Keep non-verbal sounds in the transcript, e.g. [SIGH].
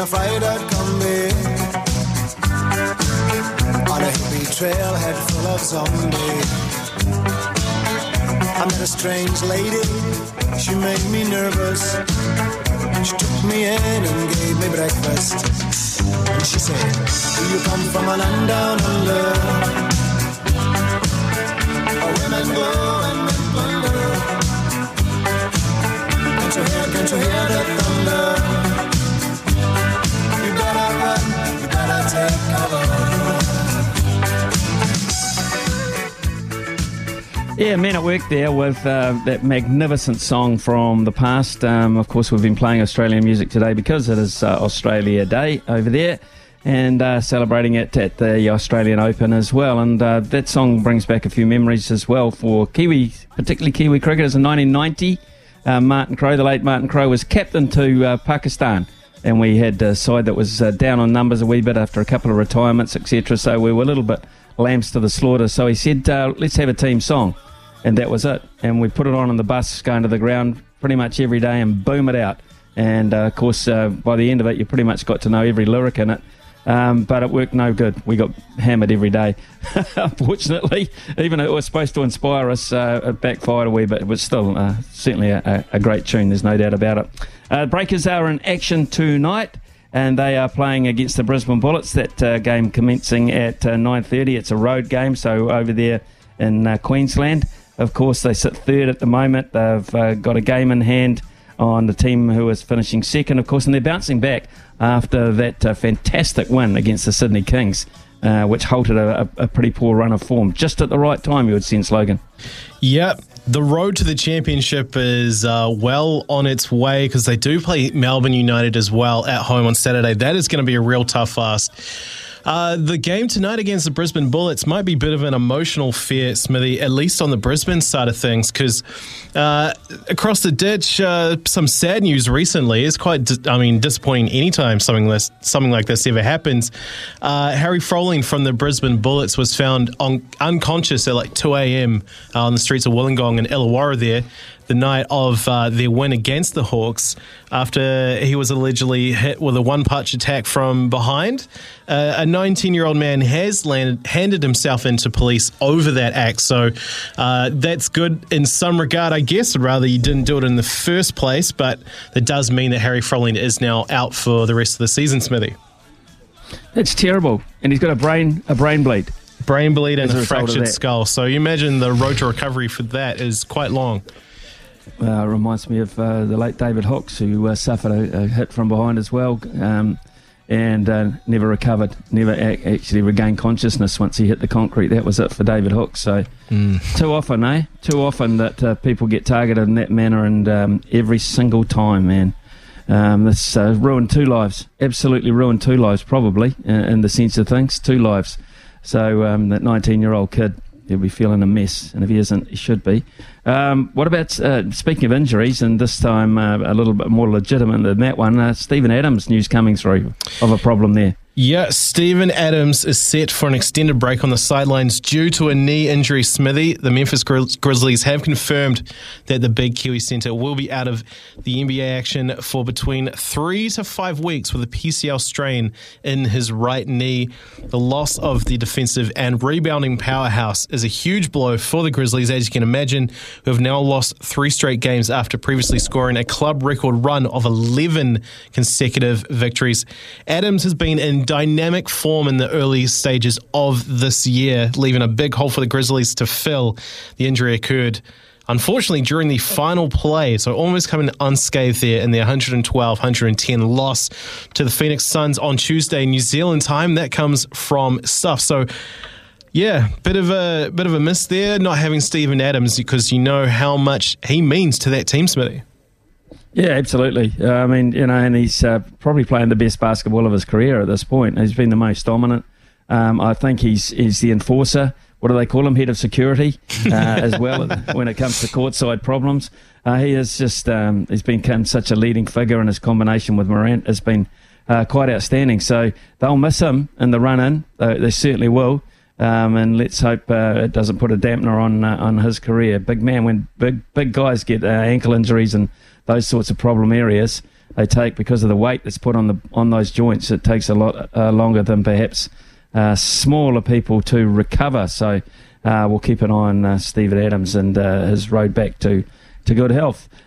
afraid I'd come back. On a hippie trailhead full of zombies. I met a strange lady, she made me nervous. She took me in and gave me breakfast. And she said, Do you come from a land down under? Where women go and men plunder. Can't you hear, can't you hear the Yeah, men at work there with uh, that magnificent song from the past. Um, of course, we've been playing Australian music today because it is uh, Australia Day over there and uh, celebrating it at the Australian Open as well. And uh, that song brings back a few memories as well for Kiwi, particularly Kiwi cricketers in 1990. Uh, Martin Crowe, the late Martin Crowe, was captain to uh, Pakistan. And we had a side that was uh, down on numbers a wee bit after a couple of retirements, etc. So we were a little bit lambs to the slaughter. So he said, uh, let's have a team song. And that was it. And we put it on on the bus going to the ground pretty much every day and boom it out. And uh, of course, uh, by the end of it, you pretty much got to know every lyric in it. Um, but it worked no good. We got hammered every day. [LAUGHS] Unfortunately, even though it was supposed to inspire us, uh, it backfired a wee bit. It was still uh, certainly a, a, great tune. There's no doubt about it. Uh, Breakers are in action tonight, and they are playing against the Brisbane Bullets. That uh, game commencing at 9:30. It's a road game, so over there in uh, Queensland. Of course, they sit third at the moment. They've uh, got a game in hand on the team who is finishing second, of course, and they're bouncing back after that uh, fantastic win against the Sydney Kings. Uh, which halted a, a, pretty poor run of form just at the right time, you would sense, Logan. Yep. The road to the championship is uh, well on its way because they do play Melbourne United as well at home on Saturday. That is going to be a real tough ask. Uh, the game tonight against the Brisbane Bullets might be a bit of an emotional fear, Smithy, at least on the Brisbane side of things, because uh, across the ditch, uh, some sad news recently. is quite, di- I mean, disappointing anytime something this, something like this ever happens. Uh, Harry Froling from the Brisbane Bullets was found on, unconscious at like 2 a.m. Uh, on the streets of Wollongong and Illawarra there the night of uh, their win against the Hawks after he was allegedly hit with a one punch attack from behind. Uh, a 19 year old man has landed, handed himself into police over that act. So uh, that's good in some regard, I guess. I'd rather he didn't do it in the first place, but that does mean that Harry Froling is now out for the rest of the season, Smithy. That's terrible. And he's got a brain a brain bleed. Brain bleed and a fractured skull. So you imagine the road to recovery for that is quite long. Uh, reminds me of uh, the late David Hookes, who uh, suffered a, a, hit from behind as well, um, and uh, never recovered, never actually regained consciousness once he hit the concrete. That was it for David Hookes. So mm. too often, eh? Too often that uh, people get targeted in that manner, and um, every single time, man. Um, this uh, ruined two lives. Absolutely ruined two lives, probably in the sense of things. Two lives. So um, that 19-year-old kid he'll be feeling a mess, and if he isn't, he should be. Um, what about uh, speaking of injuries, and this time uh, a little bit more legitimate than that one? Uh, Steven Adams news coming through of a problem there. Yeah, Steven Adams is set for an extended break on the sidelines due to a knee injury. Smithy, the Memphis Grizzlies have confirmed that the big Kiwi centre will be out of the NBA action for between three to five weeks with a PCL strain in his right knee. The loss of the defensive and rebounding powerhouse is a huge blow for the Grizzlies, as you can imagine, who have now lost three straight games after previously scoring a club record run of 11 consecutive victories. Adams has been in dynamic form in the early stages of this year, leaving a big hole for the Grizzlies to fill. The injury occurred unfortunately during the final play, so almost coming unscathed there in the 112 110 loss to the Phoenix Suns on Tuesday, New Zealand time. That comes from stuff. So yeah, bit of a bit of a miss there, not having Steven Adams because you know how much he means to that team, Smithy. Yeah, absolutely. Uh, I mean, you know, and he's uh, probably playing the best basketball of his career at this point. He's been the most dominant. Um, I think he's he's the enforcer. What do they call him? Head of security uh, [LAUGHS] as well when it comes to courtside problems. Uh, he is just um, he's become such a leading figure, and his combination with Morant has been uh, quite outstanding. So they'll miss him in the run in. they certainly will. Um, and let's hope uh, it doesn't put a dampener on uh, on his career. Big man, when big big guys get uh, ankle injuries and those sorts of problem areas, they take because of the weight that's put on the on those joints. It takes a lot uh, longer than perhaps uh, smaller people to recover. So uh, we'll keep an eye on Steven Adams and his road back to to good health.